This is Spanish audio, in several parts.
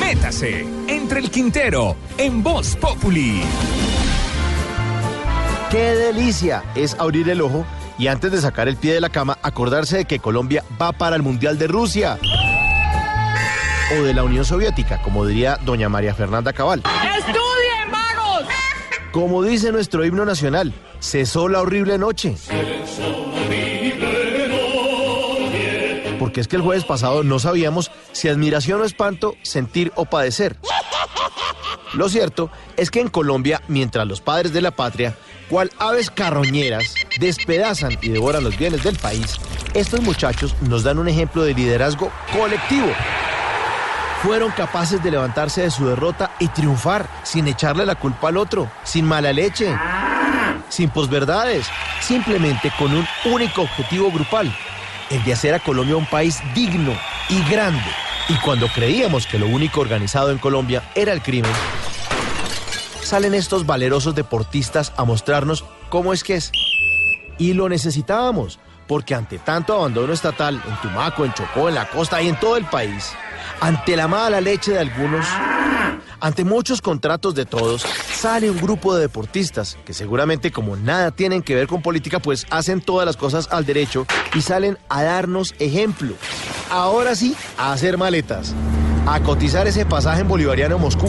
Métase entre el Quintero en Voz Populi. ¡Qué delicia! Es abrir el ojo y antes de sacar el pie de la cama acordarse de que Colombia va para el Mundial de Rusia. O de la Unión Soviética, como diría doña María Fernanda Cabal. ¡Estudien, vagos! Como dice nuestro himno nacional, cesó la horrible noche. Porque es que el jueves pasado no sabíamos si admiración o espanto, sentir o padecer. Lo cierto es que en Colombia, mientras los padres de la patria, cual aves carroñeras, despedazan y devoran los bienes del país, estos muchachos nos dan un ejemplo de liderazgo colectivo. Fueron capaces de levantarse de su derrota y triunfar sin echarle la culpa al otro, sin mala leche, sin posverdades, simplemente con un único objetivo grupal, el de hacer a Colombia un país digno y grande. Y cuando creíamos que lo único organizado en Colombia era el crimen, salen estos valerosos deportistas a mostrarnos cómo es que es. Y lo necesitábamos, porque ante tanto abandono estatal en Tumaco, en Chocó, en la costa y en todo el país, ante la mala leche de algunos, ante muchos contratos de todos, sale un grupo de deportistas que seguramente como nada tienen que ver con política, pues hacen todas las cosas al derecho y salen a darnos ejemplo. Ahora sí, a hacer maletas, a cotizar ese pasaje en bolivariano Moscú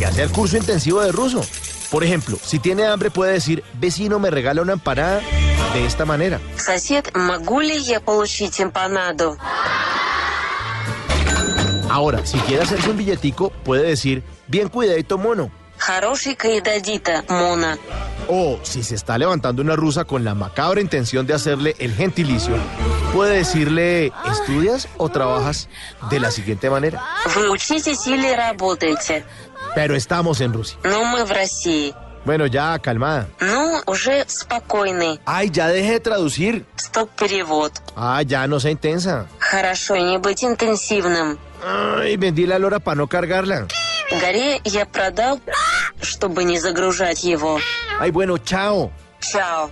y a hacer curso intensivo de ruso. Por ejemplo, si tiene hambre puede decir, vecino me regala una empanada de esta manera. Ahora, si quiere hacerse un billetico, puede decir, bien cuidadito mono. Хороший каидадита, Мона. O si se está levantando una rusa con la macabra intención de hacerle el gentilicio, puede decirle, ¿estudias o trabajas? De la siguiente manera. Вы учитесь или работаете? Pero estamos en Rusia. Но мы в России. Bueno, ya, calmada. Ну, уже спокойный. Ay, ya deje de traducir. Стоп-перевод. Ah, ya no sea intensa. Хорошо, не быть интенсивным. Ay, vendí la lora para no cargarla. Горе я продал, чтобы не загружать его. Ay, bueno, chao. Чао.